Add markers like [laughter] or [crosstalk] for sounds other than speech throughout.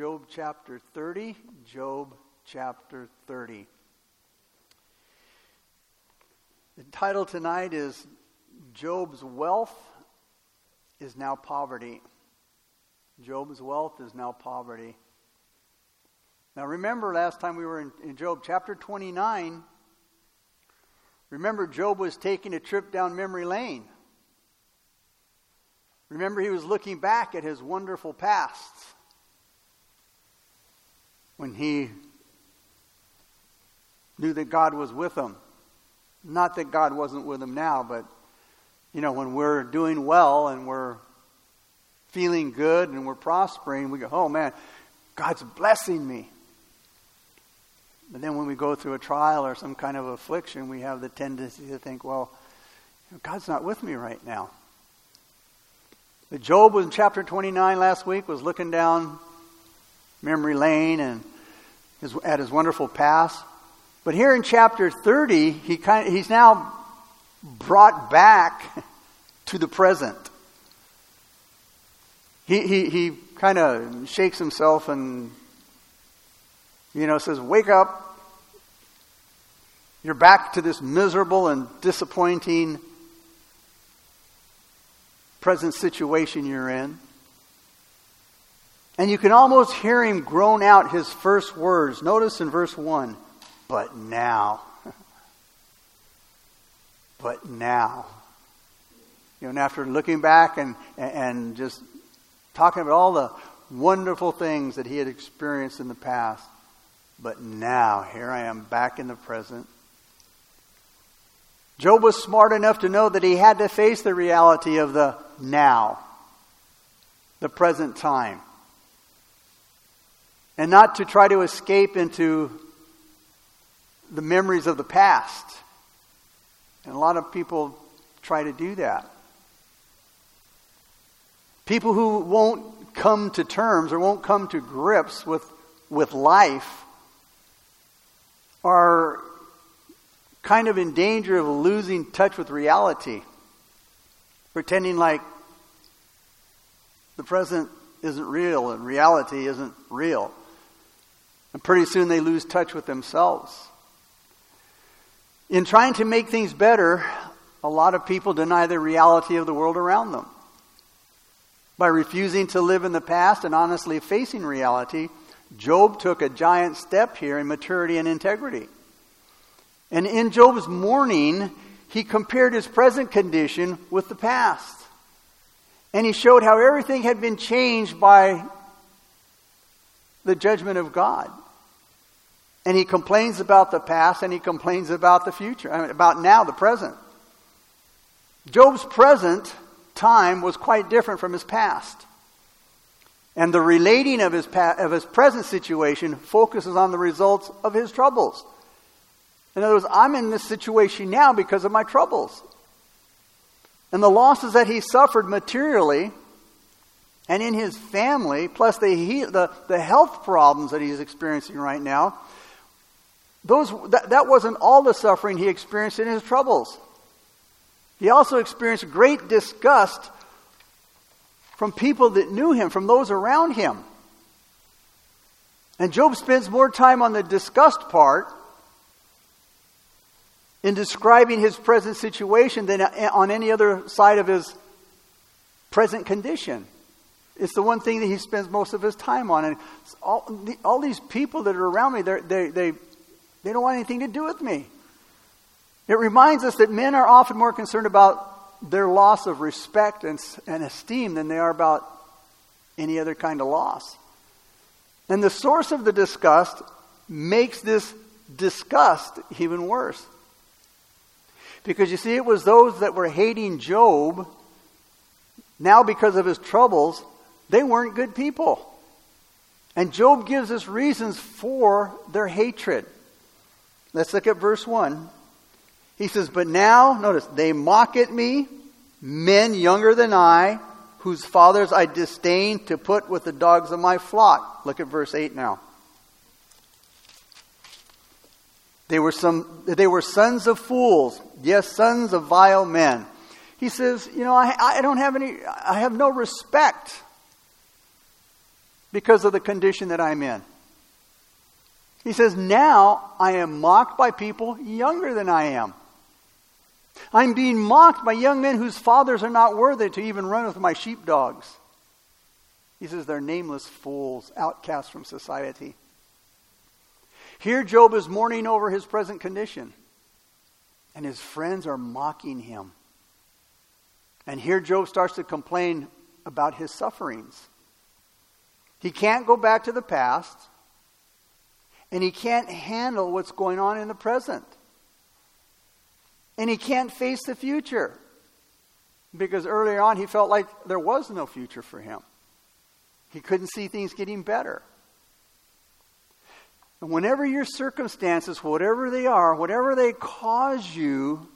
Job chapter 30. Job chapter 30. The title tonight is Job's Wealth is Now Poverty. Job's wealth is now poverty. Now, remember last time we were in, in, Job chapter 29. Remember, Job was taking a trip down memory lane. Remember, he was looking back at his wonderful past when he knew that God was with him. Not that God wasn't with him now, but, you know, when we're doing well and we're feeling good and we're prospering, we go, oh man, God's blessing me. But then when we go through a trial or some kind of affliction, we have the tendency to think, well, God's not with me right now. The Job was in chapter 29 last week, was looking down memory lane and his, at his wonderful past. But here in chapter 30, he kind of, he's now brought back to the present. He, he, he kind of shakes himself and, you know, says, Wake up. You're back to this miserable and disappointing present situation you're in. And you can almost hear him groan out his first words. Notice in verse 1 But now. [laughs] but now. You know, and after looking back and, and just talking about all the wonderful things that he had experienced in the past, but now, here I am back in the present. Job was smart enough to know that he had to face the reality of the now, the present time and not to try to escape into the memories of the past. And a lot of people try to do that. People who won't come to terms or won't come to grips with, with life are kind of in danger of losing touch with reality, pretending like the present isn't real and reality isn't real. And pretty soon they lose touch with themselves. In trying to make things better, a lot of people deny the reality of the world around them. By refusing to live in the past and honestly facing reality, Job took a giant step here in maturity and integrity. And in Job's mourning, he compared his present condition with the past. And he showed how everything had been changed by the judgment of God. And he complains about the past and he complains about the future, I mean, about now, the present. Job's present time was quite different from his past. And the relating of his, of his present situation focuses on the results of his troubles. In other words, I'm in this situation now because of my troubles. And the losses that he suffered materially and in his family, plus the, the, the health problems that he's experiencing right now, those, that, that wasn't all the suffering he experienced in his troubles. He also experienced great disgust from people that knew him, from those around him. And Job spends more time on the disgust part in describing his present situation than on any other side of his present condition. It's the one thing that he spends most of his time on. And all, the, all these people that are around me, they, they, they don't want anything to do with me. It reminds us that men are often more concerned about their loss of respect and, and esteem than they are about any other kind of loss. And the source of the disgust makes this disgust even worse. Because you see, it was those that were hating Job, now because of his troubles, they weren't good people. And Job gives us reasons for their hatred. Let's look at verse 1. He says, But now, notice, they mock at me, men younger than I, whose fathers I disdain to put with the dogs of my flock. Look at verse 8 now. They were, some, they were sons of fools, yes, sons of vile men. He says, You know, I, I don't have any, I have no respect because of the condition that I'm in. He says, Now I am mocked by people younger than I am. I'm being mocked by young men whose fathers are not worthy to even run with my sheepdogs. He says they're nameless fools, outcasts from society. Here, Job is mourning over his present condition, and his friends are mocking him. And here, Job starts to complain about his sufferings. He can't go back to the past, and he can't handle what's going on in the present. And he can't face the future because earlier on he felt like there was no future for him. He couldn't see things getting better. And whenever your circumstances, whatever they are, whatever they cause you,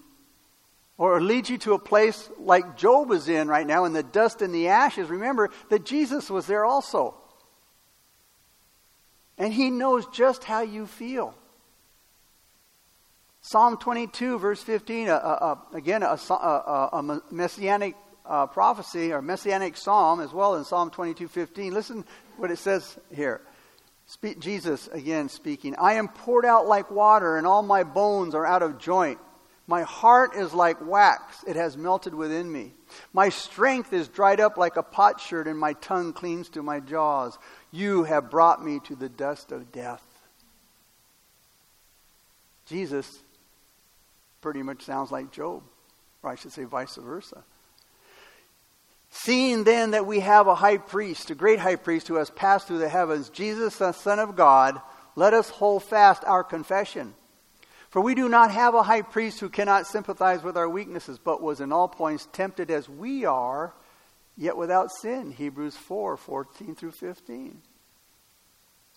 or lead you to a place like Job is in right now in the dust and the ashes, remember that Jesus was there also. And he knows just how you feel. Psalm 22, verse 15, uh, uh, again, a, a, a messianic uh, prophecy or messianic psalm as well in Psalm 22, 15. Listen what it says here. Spe- Jesus again speaking. I am poured out like water, and all my bones are out of joint. My heart is like wax, it has melted within me. My strength is dried up like a potsherd, and my tongue clings to my jaws. You have brought me to the dust of death. Jesus pretty much sounds like Job, or I should say vice versa. Seeing then that we have a high priest, a great high priest who has passed through the heavens, Jesus, the Son of God, let us hold fast our confession. For we do not have a high priest who cannot sympathize with our weaknesses, but was in all points tempted as we are, yet without sin. Hebrews 4 14 through 15.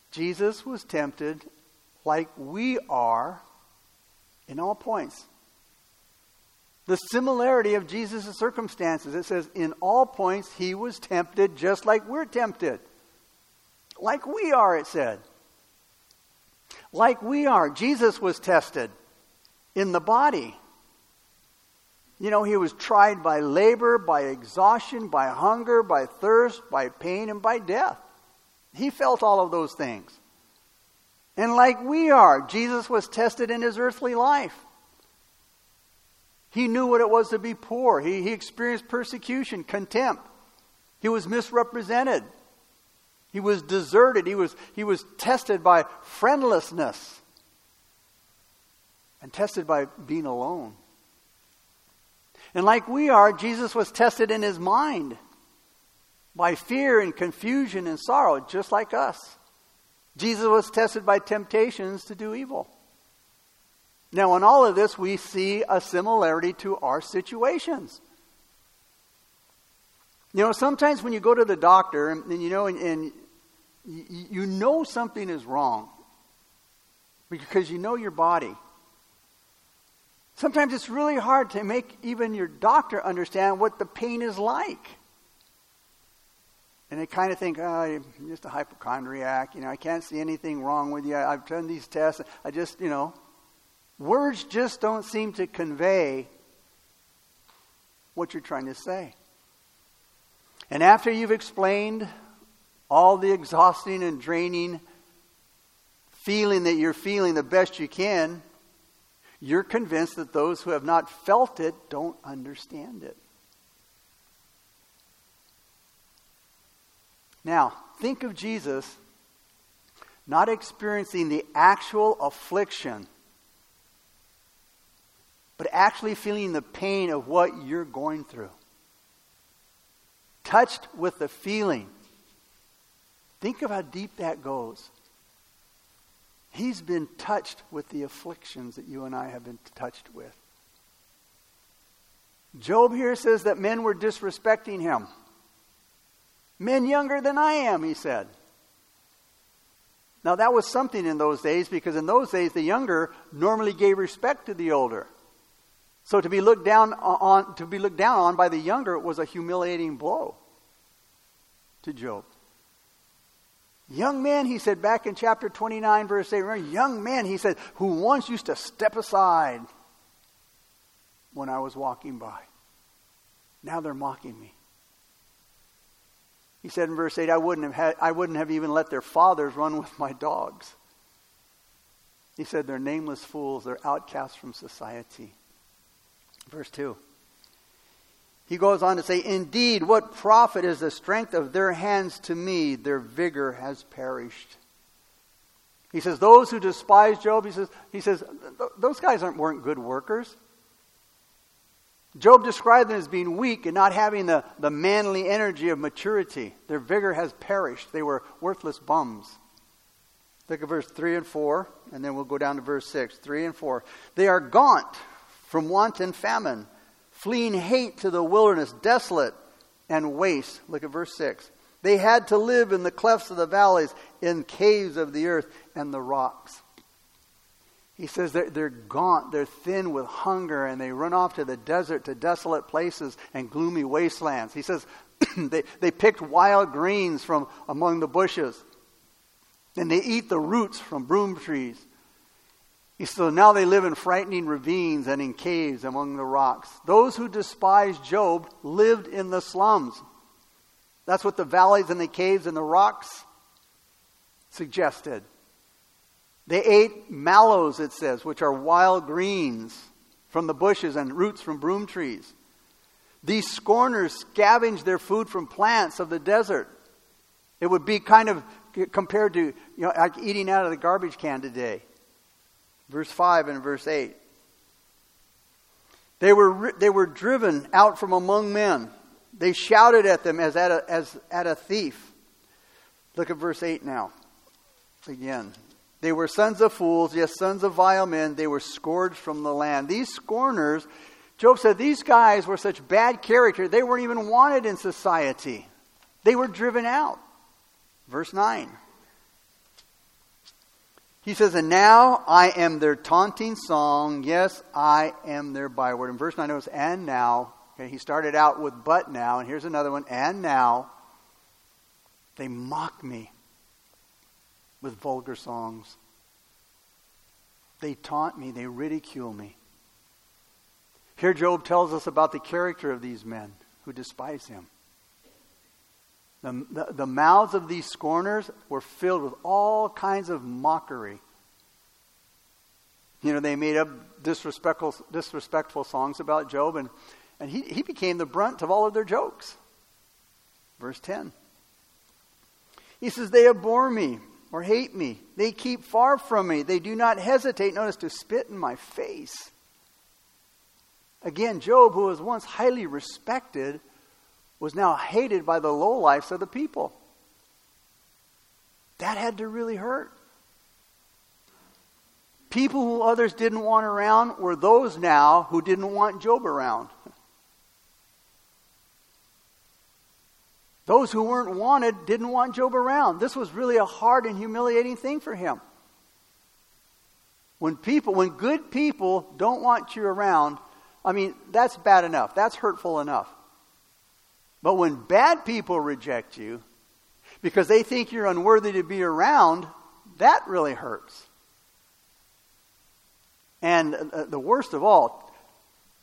Jesus was tempted like we are in all points, the similarity of Jesus' circumstances. It says, in all points, he was tempted just like we're tempted. Like we are, it said. Like we are. Jesus was tested in the body. You know, he was tried by labor, by exhaustion, by hunger, by thirst, by pain, and by death. He felt all of those things. And like we are, Jesus was tested in his earthly life. He knew what it was to be poor. He, he experienced persecution, contempt. He was misrepresented. He was deserted. He was, he was tested by friendlessness and tested by being alone. And like we are, Jesus was tested in his mind by fear and confusion and sorrow, just like us. Jesus was tested by temptations to do evil. Now, in all of this, we see a similarity to our situations. You know, sometimes when you go to the doctor and, and you know, and, and you, know something is wrong because you know your body. Sometimes it's really hard to make even your doctor understand what the pain is like. And they kind of think, oh, you're just a hypochondriac. You know, I can't see anything wrong with you. I've done these tests. I just, you know, Words just don't seem to convey what you're trying to say. And after you've explained all the exhausting and draining feeling that you're feeling the best you can, you're convinced that those who have not felt it don't understand it. Now, think of Jesus not experiencing the actual affliction but actually feeling the pain of what you're going through. Touched with the feeling. Think of how deep that goes. He's been touched with the afflictions that you and I have been touched with. Job here says that men were disrespecting him. Men younger than I am, he said. Now, that was something in those days because in those days the younger normally gave respect to the older. So to be looked down on, to be looked down on by the younger was a humiliating blow to Job. Young man, he said back in chapter 29, verse 8, remember, young man, he said, who once used to step aside when I was walking by. Now they're mocking me. He said in verse 8, I wouldn't have, had, I wouldn't have even let their fathers run with my dogs. He said, They're nameless fools, they're outcasts from society. Verse 2. He goes on to say, Indeed, what profit is the strength of their hands to me? Their vigor has perished. He says, Those who despise Job, he says, he says those guys aren't, weren't good workers. Job described them as being weak and not having the, the manly energy of maturity. Their vigor has perished. They were worthless bums. Look at verse 3 and 4, and then we'll go down to verse 6. 3 and 4. They are gaunt from want and famine, fleeing hate to the wilderness, desolate and waste. Look at verse 6. They had to live in the clefts of the valleys, in caves of the earth and the rocks. He says they're, they're gaunt, they're thin with hunger, and they run off to the desert, to desolate places and gloomy wastelands. He says [clears throat] they, they picked wild greens from among the bushes, and they eat the roots from broom trees. Says, now they live in frightening ravines and in caves among the rocks. Those who despised Job lived in the slums. That's what the valleys and the caves and the rocks suggested. They ate mallows, it says, which are wild greens from the bushes and roots from broom trees. These scorners scavenged their food from plants of the desert. It would be kind of compared to, you know, like eating out of the garbage can today. Verse 5 and verse 8. They were, they were driven out from among men. They shouted at them as at a, as at a thief. Look at verse 8 now. Again. They were sons of fools, yes, sons of vile men. They were scourged from the land. These scorners, Job said, these guys were such bad character, they weren't even wanted in society. They were driven out. Verse 9. He says, And now I am their taunting song. Yes, I am their byword. In verse 9, it notice, and now. Okay, he started out with but now, and here's another one, and now. They mock me with vulgar songs. They taunt me, they ridicule me. Here, Job tells us about the character of these men who despise him. The, the, the, mouths of these scorners were filled with all kinds of mockery. You know, they made up disrespectful, disrespectful songs about Job, and, and he, he became the brunt of all of their jokes. Verse 10. He says, They abhor me or hate me. They keep far from me. They do not hesitate, notice, to spit in my face. Again, Job, who was once highly respected, was now hated by the lowlifes of the people. That had to really hurt. People who others didn't want around were those now who didn't want Job around. Those who weren't wanted didn't want Job around. This was really a hard and humiliating thing for him. When people, when good people don't want you around, I mean, that's bad enough. That's hurtful enough. But when bad people reject you because they think you're unworthy to be around, that really hurts. And uh, the worst of all,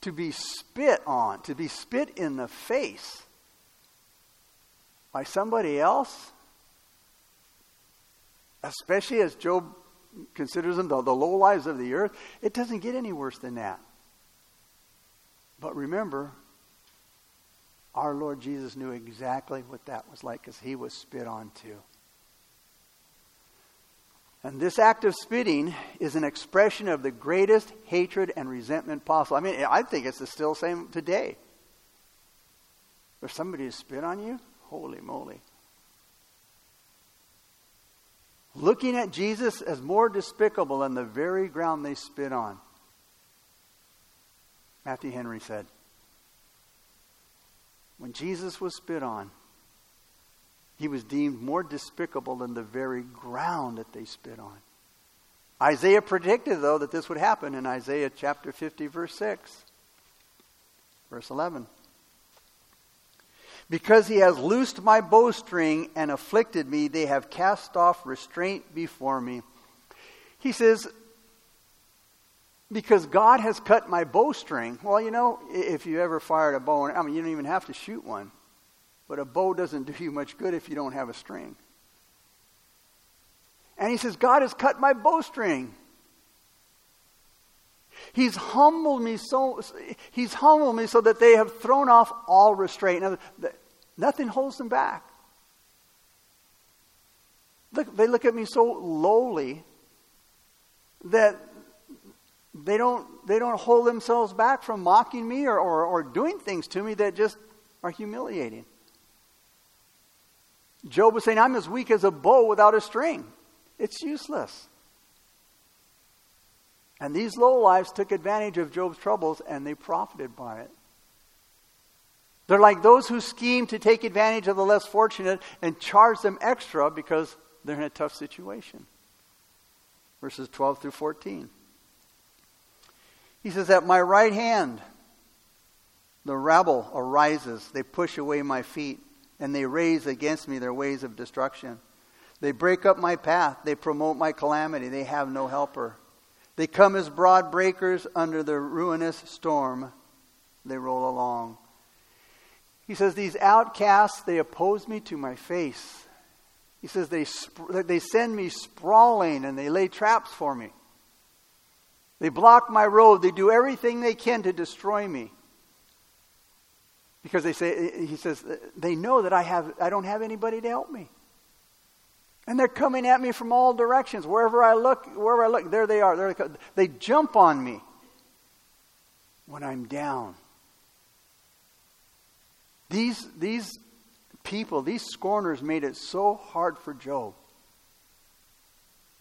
to be spit on, to be spit in the face by somebody else, especially as Job considers them the, the low lives of the earth, it doesn't get any worse than that. But remember, our Lord Jesus knew exactly what that was like because he was spit on too. And this act of spitting is an expression of the greatest hatred and resentment possible. I mean, I think it's the still same today. If somebody to spit on you, Holy moly. Looking at Jesus as more despicable than the very ground they spit on. Matthew Henry said, when Jesus was spit on, he was deemed more despicable than the very ground that they spit on. Isaiah predicted, though, that this would happen in Isaiah chapter 50, verse 6. Verse 11. Because he has loosed my bowstring and afflicted me, they have cast off restraint before me. He says, because God has cut my bowstring. Well, you know, if you ever fired a bow, I mean, you don't even have to shoot one. But a bow doesn't do you much good if you don't have a string. And he says, God has cut my bowstring. He's humbled me so he's humbled me so that they have thrown off all restraint. Nothing holds them back. Look, they look at me so lowly that they don't, they don't hold themselves back from mocking me or, or, or doing things to me that just are humiliating. Job was saying, I'm as weak as a bow without a string. It's useless. And these low lives took advantage of Job's troubles and they profited by it. They're like those who scheme to take advantage of the less fortunate and charge them extra because they're in a tough situation. Verses 12 through 14. He says, At my right hand, the rabble arises. They push away my feet, and they raise against me their ways of destruction. They break up my path. They promote my calamity. They have no helper. They come as broad breakers under the ruinous storm. They roll along. He says, These outcasts, they oppose me to my face. He says, They, sp- they send me sprawling and they lay traps for me. They block my road. They do everything they can to destroy me. Because they say, he says, they know that I, have, I don't have anybody to help me. And they're coming at me from all directions. Wherever I look, wherever I look, there they are. They're, they jump on me when I'm down. These, these people, these scorners made it so hard for Job.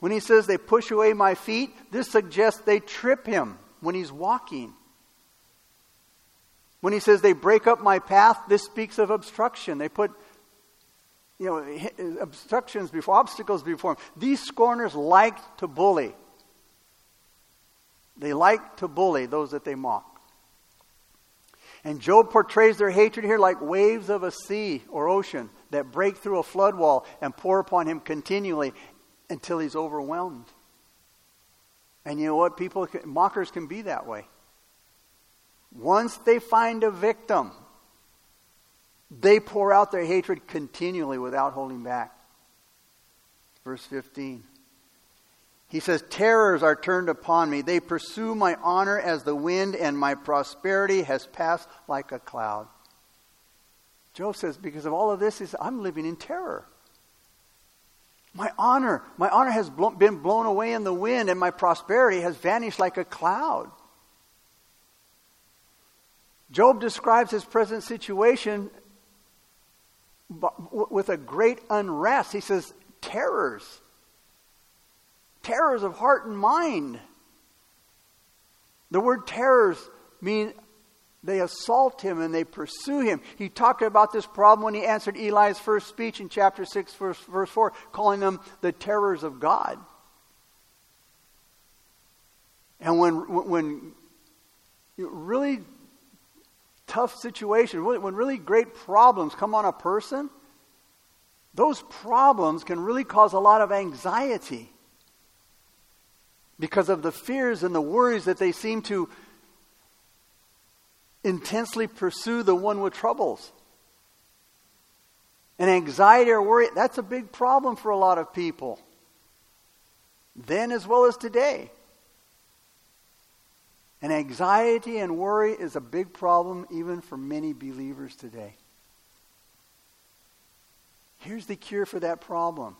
When he says they push away my feet, this suggests they trip him when he's walking. When he says they break up my path, this speaks of obstruction. They put you know, obstructions before, obstacles before him. These scorners like to bully. They like to bully those that they mock. And Job portrays their hatred here like waves of a sea or ocean that break through a flood wall and pour upon him continually until he's overwhelmed. And you know what? People, mockers can be that way. Once they find a victim, they pour out their hatred continually without holding back. Verse 15. He says, Terrors are turned upon me. They pursue my honor as the wind, and my prosperity has passed like a cloud. Job says, Because of all of this, I'm living in terror. My honor, my honor has been blown away in the wind, and my prosperity has vanished like a cloud. Job describes his present situation with a great unrest. He says, terrors, terrors of heart and mind. The word terrors mean they assault him and they pursue him. He talked about this problem when he answered Eli's first speech in chapter 6, verse, verse 4, calling them the terrors of God. And when, when really tough situations, when really great problems come on a person, those problems can really cause a lot of anxiety because of the fears and the worries that they seem to intensely pursue the one with troubles. And anxiety or worry, that's a big problem for a lot of people. Then as well as today. And anxiety and worry is a big problem even for many believers today. Here's the cure for that problem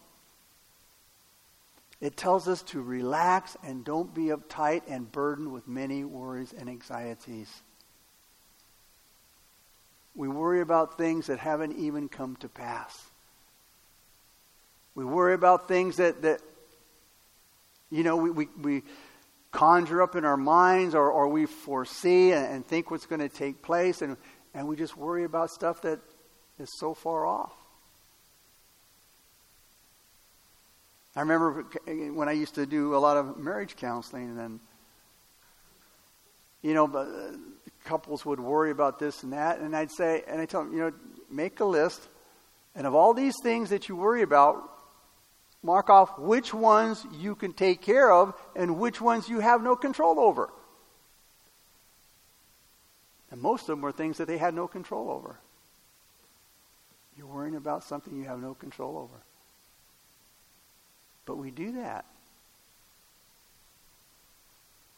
it tells us to relax and don't be uptight and burdened with many worries and anxieties. We worry about things that haven't even come to pass. We worry about things that, that you know, we, we, we conjure up in our minds or, or we foresee and, and think what's going to take place, and, and we just worry about stuff that is so far off. I remember when I used to do a lot of marriage counseling, and you know, couples would worry about this and that, and I'd say, and I tell them, you know, make a list, and of all these things that you worry about, mark off which ones you can take care of and which ones you have no control over. And most of them were things that they had no control over. You're worrying about something you have no control over. But we do that.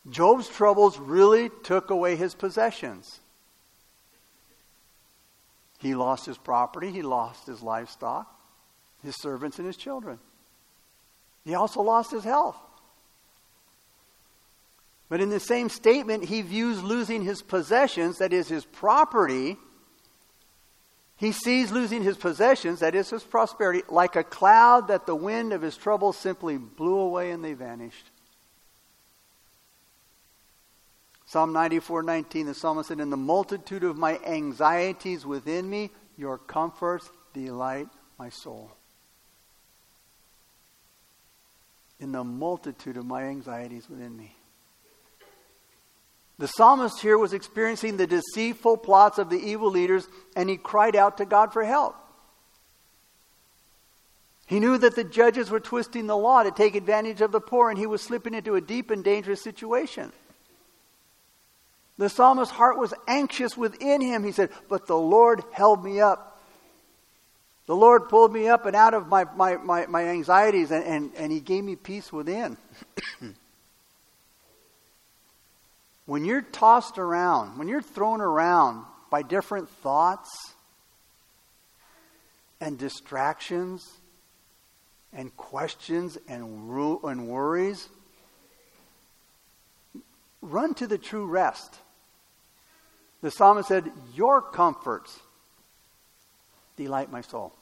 Job's troubles really took away his possessions. He lost his property, he lost his livestock, his servants, and his children. He also lost his health. But in the same statement, he views losing his possessions, that is his property, he sees losing his possessions, that is his prosperity, like a cloud that the wind of his troubles simply blew away and they vanished. Psalm 94 19, the psalmist said, In the multitude of my anxieties within me, your comforts delight my soul. In the multitude of my anxieties within me. The psalmist here was experiencing the deceitful plots of the evil leaders, and he cried out to God for help. He knew that the judges were twisting the law to take advantage of the poor, and he was slipping into a deep and dangerous situation. The psalmist's heart was anxious within him. He said, But the Lord held me up. The Lord pulled me up and out of my, my, my, my anxieties, and, and, and He gave me peace within. [clears throat] when you're tossed around, when you're thrown around by different thoughts and distractions and questions and, ru- and worries, run to the true rest. The psalmist said, Your comforts delight my soul.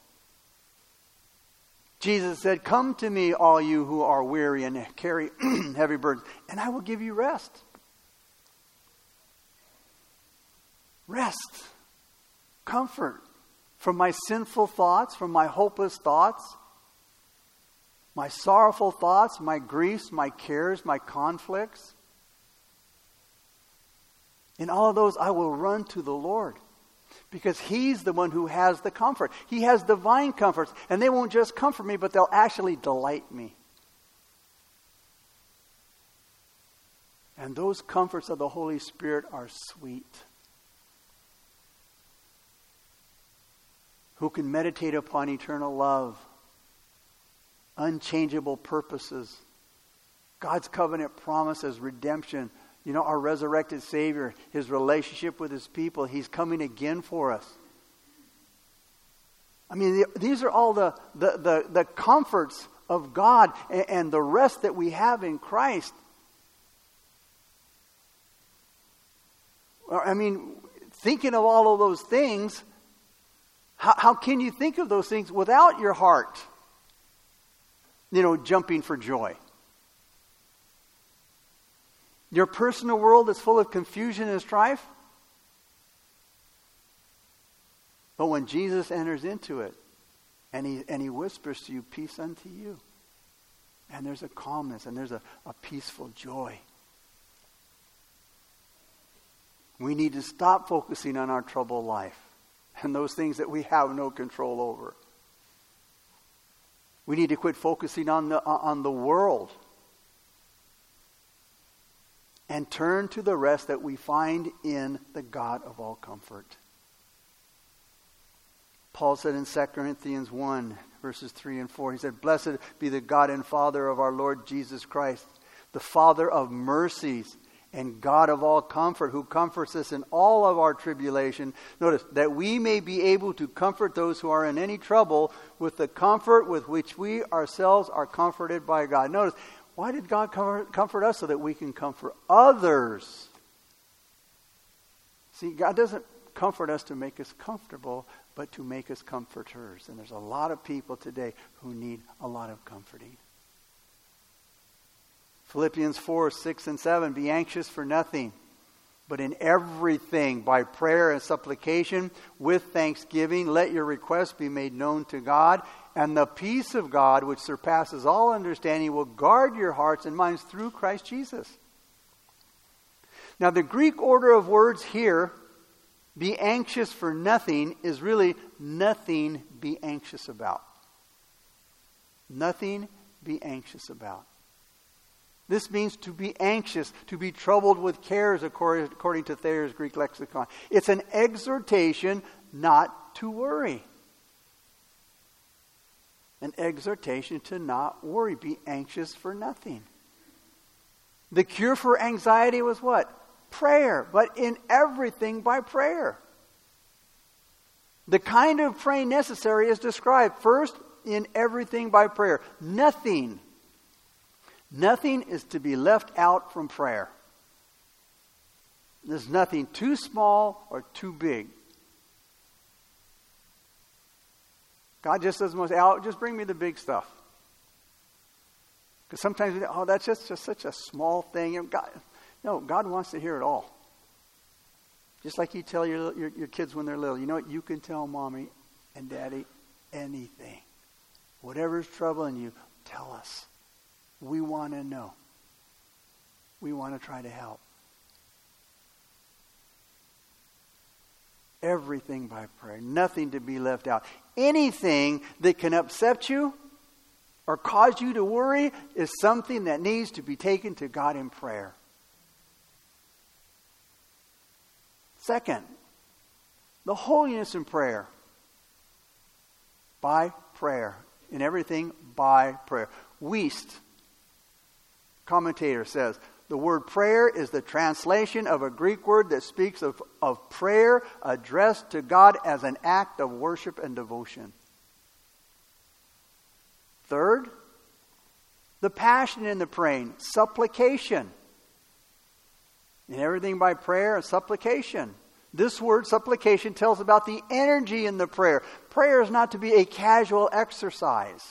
Jesus said, Come to me, all you who are weary and carry [clears throat] heavy burdens, and I will give you rest. Rest, comfort from my sinful thoughts, from my hopeless thoughts, my sorrowful thoughts, my griefs, my cares, my conflicts. In all of those, I will run to the Lord because He's the one who has the comfort. He has divine comforts, and they won't just comfort me, but they'll actually delight me. And those comforts of the Holy Spirit are sweet. Who can meditate upon eternal love, unchangeable purposes, God's covenant promises, redemption, you know, our resurrected Savior, his relationship with his people, he's coming again for us. I mean, these are all the, the, the, the comforts of God and, and the rest that we have in Christ. I mean, thinking of all of those things, how, how can you think of those things without your heart, you know, jumping for joy? Your personal world is full of confusion and strife. But when Jesus enters into it and he, and he whispers to you, Peace unto you, and there's a calmness and there's a, a peaceful joy. We need to stop focusing on our troubled life and those things that we have no control over. We need to quit focusing on the, on the world and turn to the rest that we find in the God of all comfort. Paul said in 2 Corinthians 1, verses 3 and 4, he said, Blessed be the God and Father of our Lord Jesus Christ, the Father of mercies and God of all comfort, who comforts us in all of our tribulation. Notice, that we may be able to comfort those who are in any trouble with the comfort with which we ourselves are comforted by God. Notice, why did God comfort, us? So that we can comfort others. See, God doesn't comfort us to make us comfortable, but to make us comforters. And there's a lot of people today who need a lot of comforting. Philippians 4, 6, and 7 Be anxious for nothing, but in everything, by prayer and supplication, with thanksgiving, let your requests be made known to God and the peace of God, which surpasses all understanding, will guard your hearts and minds through Christ Jesus. Now, the Greek order of words here, be anxious for nothing, is really nothing be anxious about. Nothing be anxious about. This means to be anxious, to be troubled with cares, according to Thayer's Greek lexicon. It's an exhortation not to worry. An exhortation to not worry, be anxious for nothing. The cure for anxiety was what? Prayer, but in everything by prayer. The kind of praying necessary is described first in everything by prayer. Nothing, nothing is to be left out from prayer. There's nothing too small or too big. God just says most, Al, just bring me the big stuff. Because sometimes we think, oh, that's just, just such a small thing. God, no, God wants to hear it all. Just like you tell your, your, your kids when they're little, you know what? You can tell mommy and daddy anything. Whatever's troubling you, tell us. We want to know. We want to try to help. Everything by prayer, nothing to be left out. Anything that can upset you or cause you to worry is something that needs to be taken to God in prayer. Second, the holiness in prayer. By prayer. In everything, by prayer. Wuest, commentator, says the word prayer is the translation of a Greek word that speaks of, of prayer addressed to God as an act of worship and devotion. Third, the passion in the praying, supplication. And everything by prayer and supplication. This word, supplication, tells about the energy in the prayer. Prayer is not to be a casual exercise.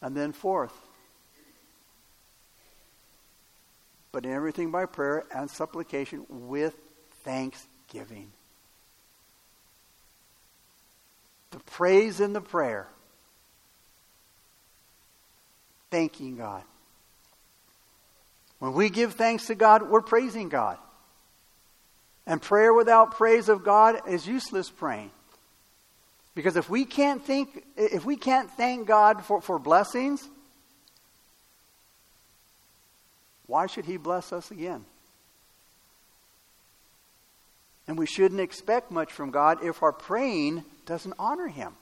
And then, fourth, but in everything by prayer and supplication with thanksgiving. The praise in the prayer. Thanking God. When we give thanks to God, we're praising God. And prayer without praise of God is useless praying. Because if we can't think, if we can't thank God for, for blessings, Why should He bless us again? And we shouldn't expect much from God if our praying doesn't honor Him.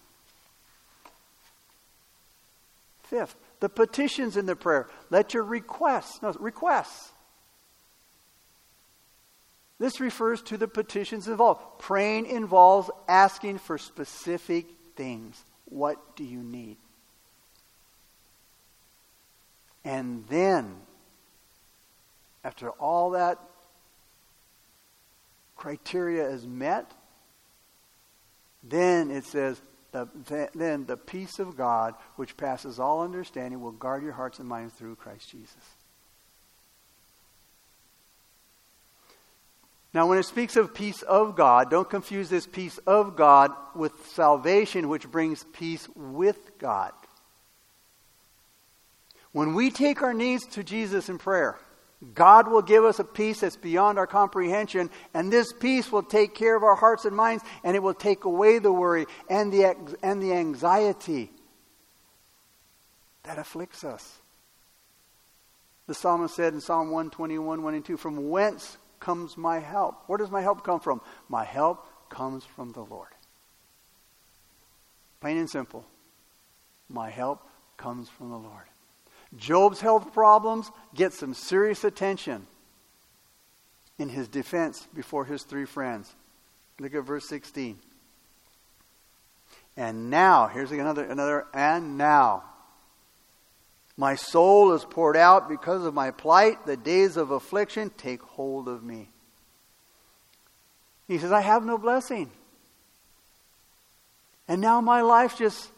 Fifth, the petitions in the prayer. Let your requests, no, requests. This refers to the petitions involved. Praying involves asking for specific things. What do you need? And then after all that criteria is met, then it says, the, then the peace of God, which passes all understanding, will guard your hearts and minds through Christ Jesus. Now, when it speaks of peace of God, don't confuse this peace of God with salvation, which brings peace with God. When we take our needs to Jesus in prayer, God will give us a peace that's beyond our comprehension, and this peace will take care of our hearts and minds, and it will take away the worry and the, and the anxiety that afflicts us. The psalmist said in Psalm 121, 1 and 2, From whence comes my help? Where does my help come from? My help comes from the Lord. Plain and simple. My help comes from the Lord. Job's health problems get some serious attention in his defense before his three friends. Look at verse 16. And now, here's another, another, and now. My soul is poured out because of my plight. The days of affliction take hold of me. He says, I have no blessing. And now my life just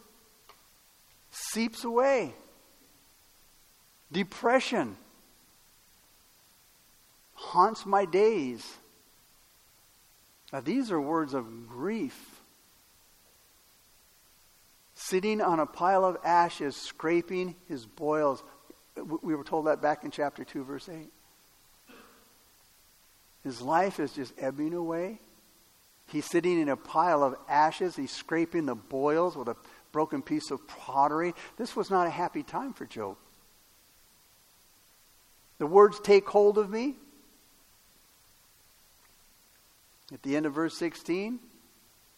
seeps away. Depression haunts my days. Now, these are words of grief. Sitting on a pile of ashes, scraping his boils. We were told that back in chapter 2, verse 8. His life is just ebbing away. He's sitting in a pile of ashes. He's scraping the boils with a broken piece of pottery. This was not a happy time for Job. The words take hold of me. At the end of verse 16,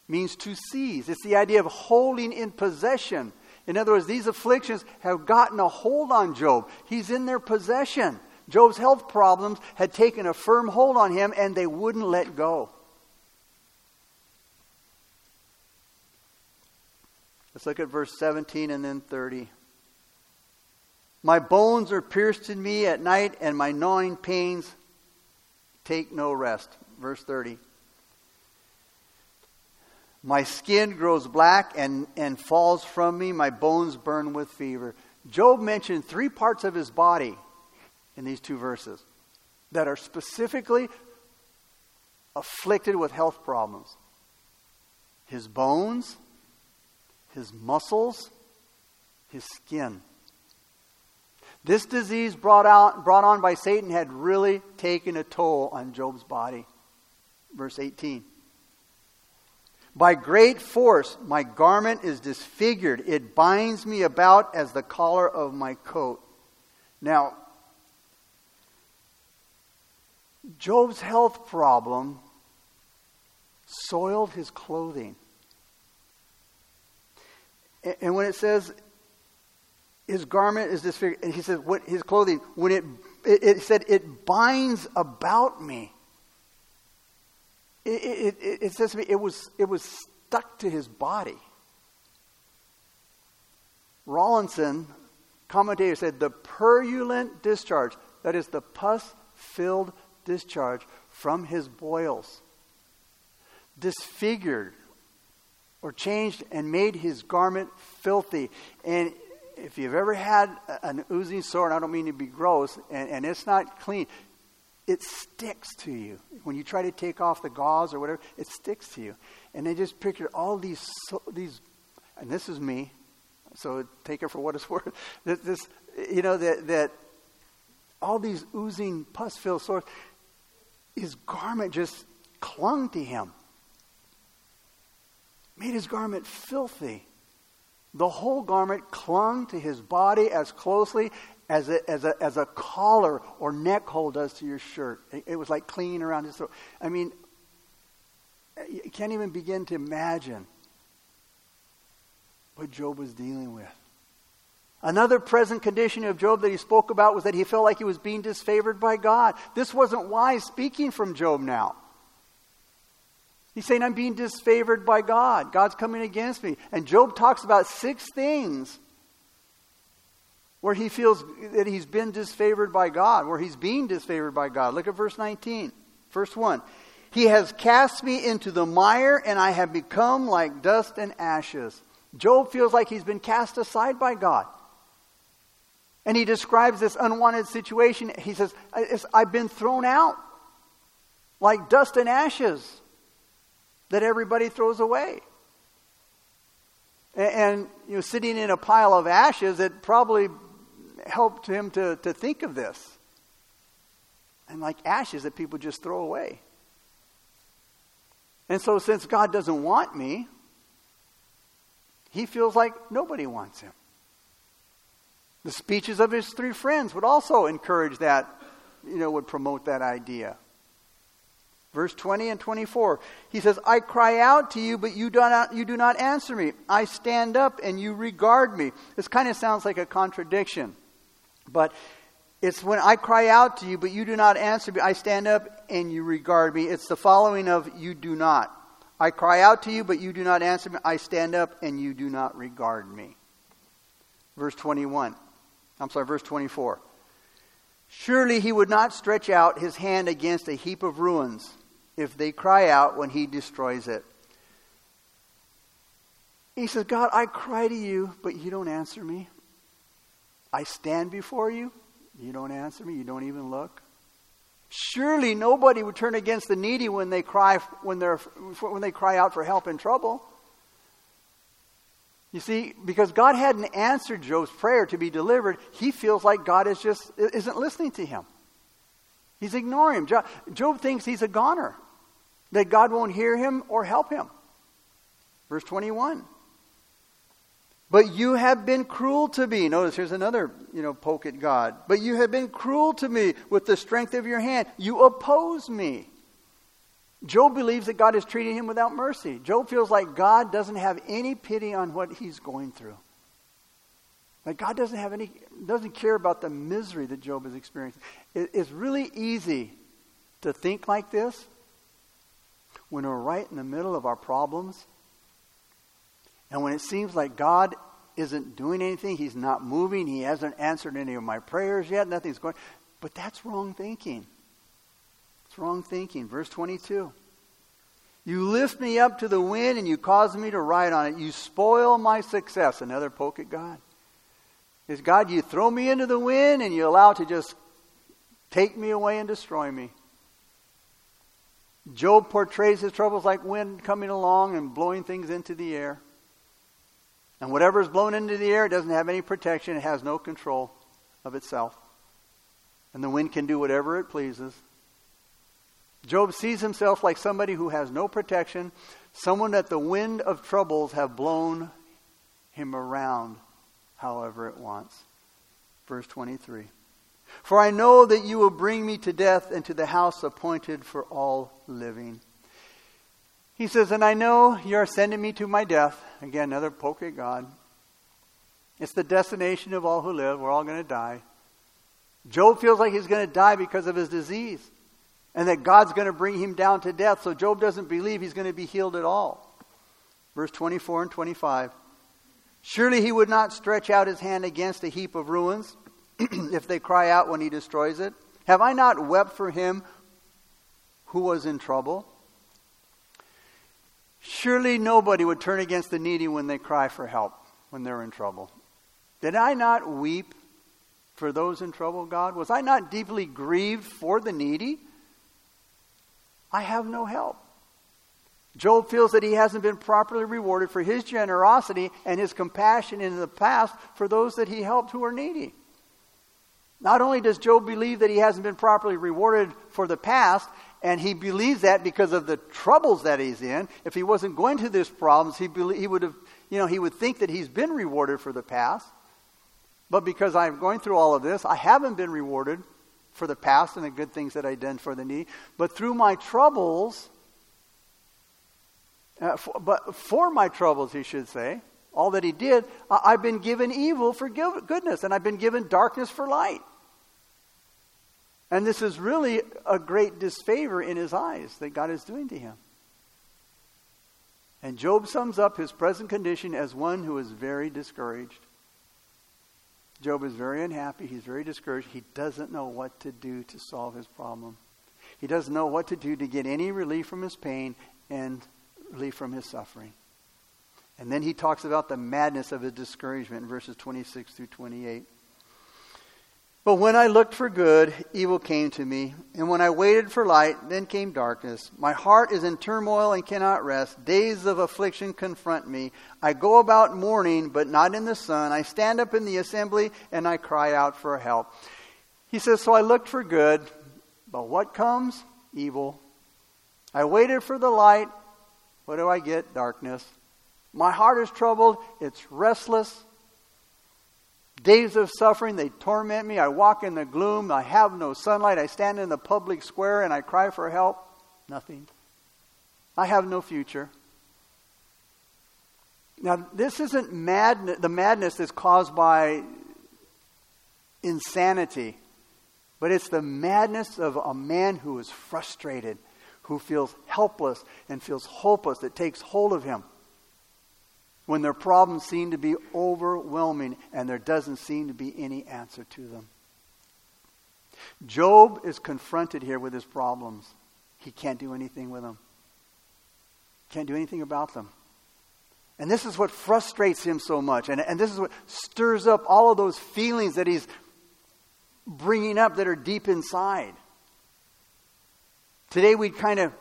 means to seize. It's the idea of holding in possession. In other words, these afflictions have gotten a hold on Job. He's in their possession. Job's health problems had taken a firm hold on him and they wouldn't let go. Let's look at verse 17 and then 30. My bones are pierced in me at night, and my gnawing pains take no rest. Verse 30. My skin grows black and, and falls from me. My bones burn with fever. Job mentioned three parts of his body in these two verses that are specifically afflicted with health problems his bones, his muscles, his skin. This disease brought, out, brought on by Satan had really taken a toll on Job's body. Verse 18. By great force, my garment is disfigured. It binds me about as the collar of my coat. Now, Job's health problem soiled his clothing. And when it says his garment is disfigured, and he says, what his clothing, when it, it, it said, it binds about me. It, it, it, says to me, it was, it was stuck to his body. Rawlinson, commentator, said the purulent discharge, that is the pus filled discharge from his boils, disfigured or changed and made his garment filthy. And if you've ever had an oozing sore, and I don't mean to be gross, and, and it's not clean, it sticks to you. When you try to take off the gauze or whatever, it sticks to you. And they just picture all these, so, these, and this is me, so take it for what it's [laughs] worth. This, you know, that, that all these oozing pus-filled sores, his garment just clung to him, made his garment filthy. The whole garment clung to his body as closely as a, as a, as a collar or neck hole does to your shirt. It, it was like clinging around his throat. I mean, you can't even begin to imagine what Job was dealing with. Another present condition of Job that he spoke about was that he felt like he was being disfavored by God. This wasn't wise speaking from Job now. He's saying, I'm being disfavored by God. God's coming against me. And Job talks about six things where he feels that he's been disfavored by God, where he's being disfavored by God. Look at verse 19. First one. He has cast me into the mire, and I have become like dust and ashes. Job feels like he's been cast aside by God. And he describes this unwanted situation. He says, I've been thrown out like dust and ashes that everybody throws away. And, you know, sitting in a pile of ashes, it probably helped him to, to think of this. And like ashes that people just throw away. And so, since God doesn't want me, he feels like nobody wants him. The speeches of his three friends would also encourage that, you know, would promote that idea. Verse 20 and 24. He says, I cry out to you, but you do not, you do not answer me. I stand up and you regard me. This kind of sounds like a contradiction. But it's when I cry out to you, but you do not answer me. I stand up and you regard me. It's the following of you do not. I cry out to you, but you do not answer me. I stand up and you do not regard me. Verse 21. I'm sorry, verse 24. Surely he would not stretch out his hand against a heap of ruins if they cry out when he destroys it. He says, God, I cry to you, but you don't answer me. I stand before you. You don't answer me. You don't even look. Surely nobody would turn against the needy when they cry when they're when they cry out for help in trouble. You see, because God hadn't answered Job's prayer to be delivered, he feels like God is just isn't listening to him. He's ignoring him. Job thinks he's a goner, that God won't hear him or help him. Verse 21. But you have been cruel to me. Notice here's another, you know, poke at God. But you have been cruel to me with the strength of your hand. You oppose me. Job believes that God is treating him without mercy. Job feels like God doesn't have any pity on what he's going through. Like God doesn't have any, doesn't care about the misery that Job is experiencing. It, it's really easy to think like this when we're right in the middle of our problems and when it seems like God isn't doing anything, He's not moving, He hasn't answered any of my prayers yet, nothing's going. But that's wrong thinking. It's wrong thinking. Verse 22. You lift me up to the wind and you cause me to ride on it. You spoil my success. Another poke at God. Is God, you throw me into the wind and you allow it to just take me away and destroy me. Job portrays his troubles like wind coming along and blowing things into the air. And whatever is blown into the air, doesn't have any protection, it has no control of itself. And the wind can do whatever it pleases. Job sees himself like somebody who has no protection, someone that the wind of troubles have blown him around however it wants. Verse 23. For I know that you will bring me to death and to the house appointed for all living. He says, And I know you're sending me to my death. Again, another poke at God. It's the destination of all who live. We're all going to die. Job feels like he's going to die because of his disease and that God's going to bring him down to death. So Job doesn't believe he's going to be healed at all. Verse 24 and 25. Surely he would not stretch out his hand against a heap of ruins [clears throat] if they cry out when he destroys it. Have I not wept for him who was in trouble? Surely nobody would turn against the needy when they cry for help, when they're in trouble. Did I not weep for those in trouble, God? Was I not deeply grieved for the needy? I have no help. Job feels that he hasn't been properly rewarded for his generosity and his compassion in the past for those that he helped who are needy. Not only does Job believe that he hasn't been properly rewarded for the past, and he believes that because of the troubles that he's in. If he wasn't going through these problems, he, he would have, you know, he would think that he's been rewarded for the past. But because I'm going through all of this, I haven't been rewarded for the past and the good things that I've done for the need. But through my troubles, uh, for, but for my troubles, he should say, all that he did, I've been given evil for goodness, and I've been given darkness for light. And this is really a great disfavor in his eyes that God is doing to him. And Job sums up his present condition as one who is very discouraged. Job is very unhappy. He's very discouraged. He doesn't know what to do to solve his problem. He doesn't know what to do to get any relief from his pain and relief from his suffering. And then he talks about the madness of his discouragement in verses 26 through 28. But when I looked for good, evil came to me. And when I waited for light, then came darkness. My heart is in turmoil and cannot rest. Days of affliction confront me. I go about mourning, but not in the sun. I stand up in the assembly and I cry out for help. He says, So I looked for good, but what comes? Evil. I waited for the light. What do I get? Darkness. My heart is troubled. It's restless. Days of suffering, they torment me. I walk in the gloom. I have no sunlight. I stand in the public square and I cry for help. Nothing. I have no future. Now, this isn't madness, the madness that's caused by insanity, but it's the madness of a man who is frustrated, who feels helpless and feels hopeless that takes hold of him when their problems seem to be overwhelming and there doesn't seem to be any answer to them. Job is confronted here with his problems. He can't do anything with them. Can't do anything about them. And this is what frustrates him so much. And, and this is what stirs up all of those feelings that he's bringing up that are deep inside. Today we kind of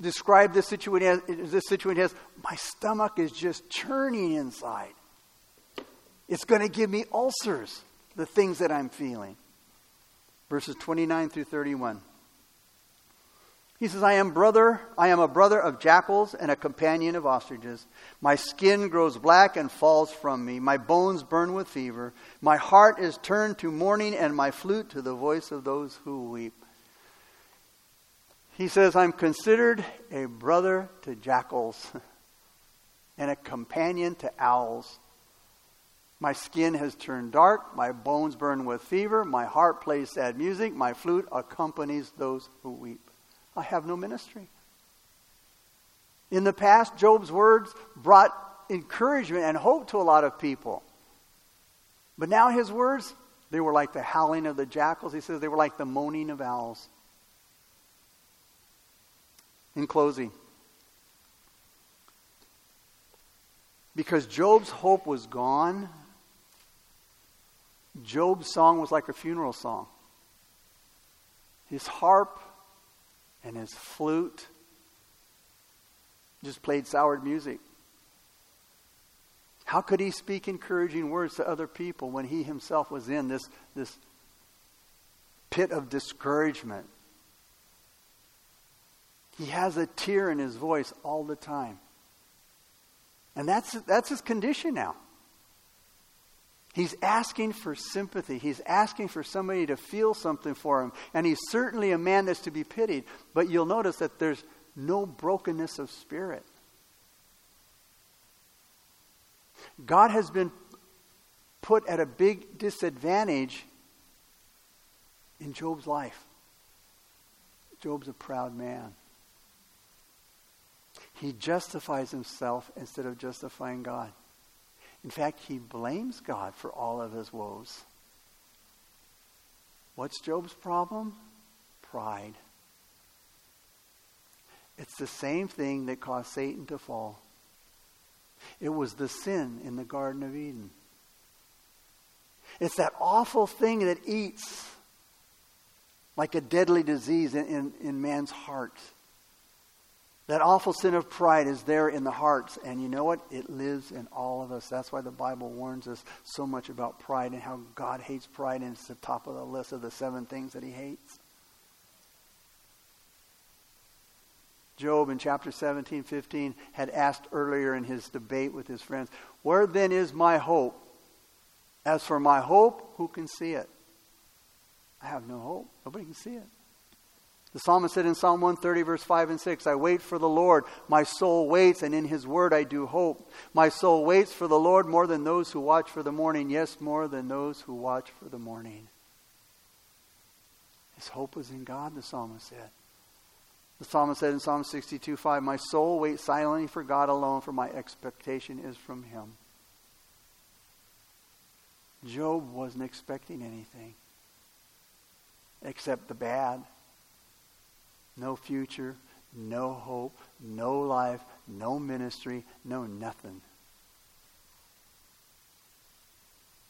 describe this situation as, this situation as my stomach is just churning inside. It's going to give me ulcers, the things that I'm feeling. Verses 29 through 31. He says, I am brother, I am a brother of jackals and a companion of ostriches. My skin grows black and falls from me. My bones burn with fever. My heart is turned to mourning and my flute to the voice of those who weep. He says, I'm considered a brother to jackals [laughs] and a companion to owls. My skin has turned dark, my bones burn with fever, my heart plays sad music, my flute accompanies those who weep. I have no ministry. In the past, Job's words brought encouragement and hope to a lot of people. But now his words, they were like the howling of the jackals. He says they were like the moaning of owls. In closing, because Job's hope was gone, Job's song was like a funeral song. His harp and his flute just played soured music. How could he speak encouraging words to other people when he himself was in this, this pit of discouragement? He has a tear in his voice all the time. And that's, that's his condition now. He's asking for sympathy. He's asking for somebody to feel something for him. And he's certainly a man that's to be pitied. But you'll notice that there's no brokenness of spirit. God has been put at a big disadvantage in Job's life. Job's a proud man. He justifies himself instead of justifying God. In fact, he blames God for all of his woes. What's Job's problem? Pride. It's the same thing that caused Satan to fall. It was the sin in the Garden of Eden. It's that awful thing that eats like a deadly disease in, in, in man's heart. That awful sin of pride is there in the hearts, and you know what? It lives in all of us. That's why the Bible warns us so much about pride and how God hates pride, and it's the top of the list of the seven things that He hates. Job in chapter 17, 15 had asked earlier in his debate with his friends, Where then is my hope? As for my hope, who can see it? I have no hope. Nobody can see it. The psalmist said in Psalm 130, verse 5 and 6, I wait for the Lord. My soul waits, and in his word I do hope. My soul waits for the Lord more than those who watch for the morning. Yes, more than those who watch for the morning. His hope was in God, the psalmist said. The psalmist said in Psalm 62, 5, My soul waits silently for God alone, for my expectation is from him. Job wasn't expecting anything except the bad. No future, no hope, no life, no ministry, no nothing.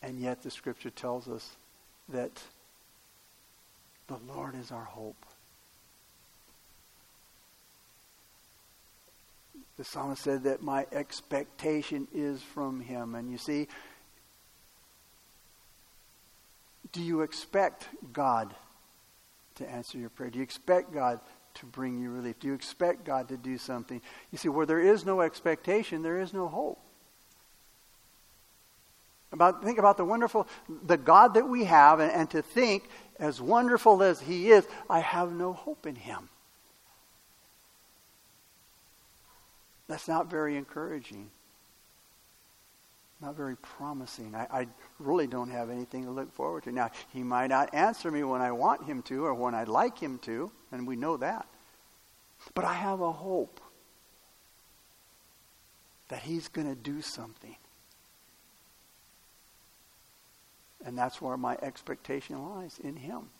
And yet the scripture tells us that the Lord is our hope. The psalmist said that my expectation is from him. And you see, do you expect God to answer your prayer? Do you expect God to bring you relief? Do you expect God to do something? You see, where there is no expectation, there is no hope. About, think about the wonderful, the God that we have, and, and to think, as wonderful as He is, I have no hope in Him. That's not very encouraging. Not very promising. I, I, really don't have anything to look forward to. Now, he might not answer me when I want him to or when I'd like him to, and we know that. But I have a hope that he's going to do something. And that's where my expectation lies in him.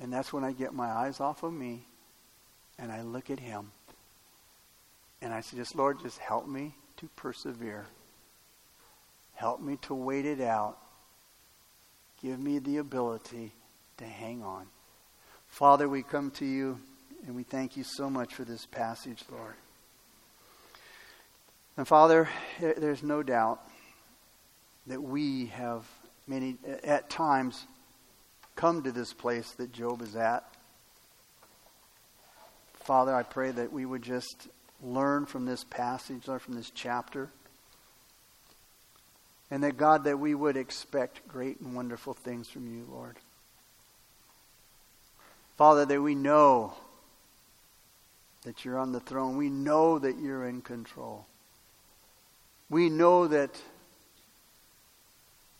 And that's when I get my eyes off of me and I look at him. And I say, just Lord, just help me to persevere. Help me to wait it out. Give me the ability to hang on. Father, we come to you and we thank you so much for this passage, Lord. And Father, there's no doubt that we have many, at times, come to this place that Job is at. Father, I pray that we would just learn from this passage, learn from this chapter. And that, God, that we would expect great and wonderful things from you, Lord. Father, that we know that you're on the throne. We know that you're in control. We know that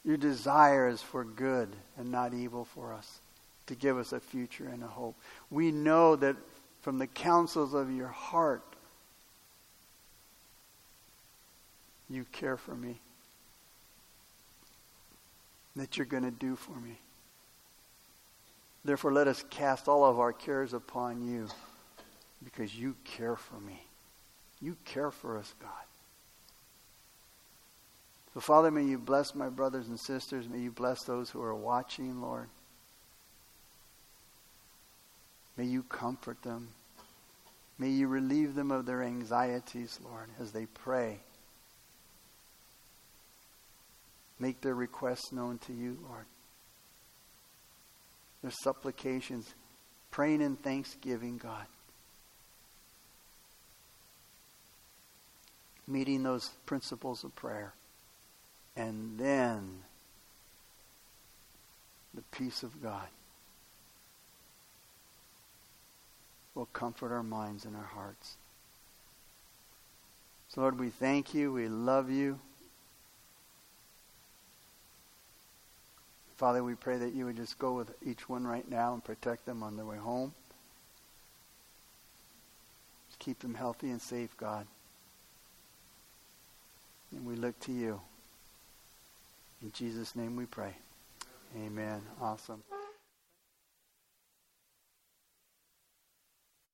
your desire is for good and not evil for us, to give us a future and a hope. We know that from the counsels of your heart, you care for me, that you're going to do for me. Therefore, let us cast all of our cares upon you because you care for me. You care for us, God. So, Father, may you bless my brothers and sisters. May you bless those who are watching, Lord. May you comfort them. May you relieve them of their anxieties, Lord, as they pray. Make their requests known to you, Lord. Their supplications, praying in thanksgiving, God. Meeting those principles of prayer. And then the peace of God will comfort our minds and our hearts. So, Lord, we thank you. We love you. Father, we pray that you would just go with each one right now and protect them on their way home. Just keep them healthy and safe, God. And we look to you. In Jesus' name we pray. Amen. Awesome.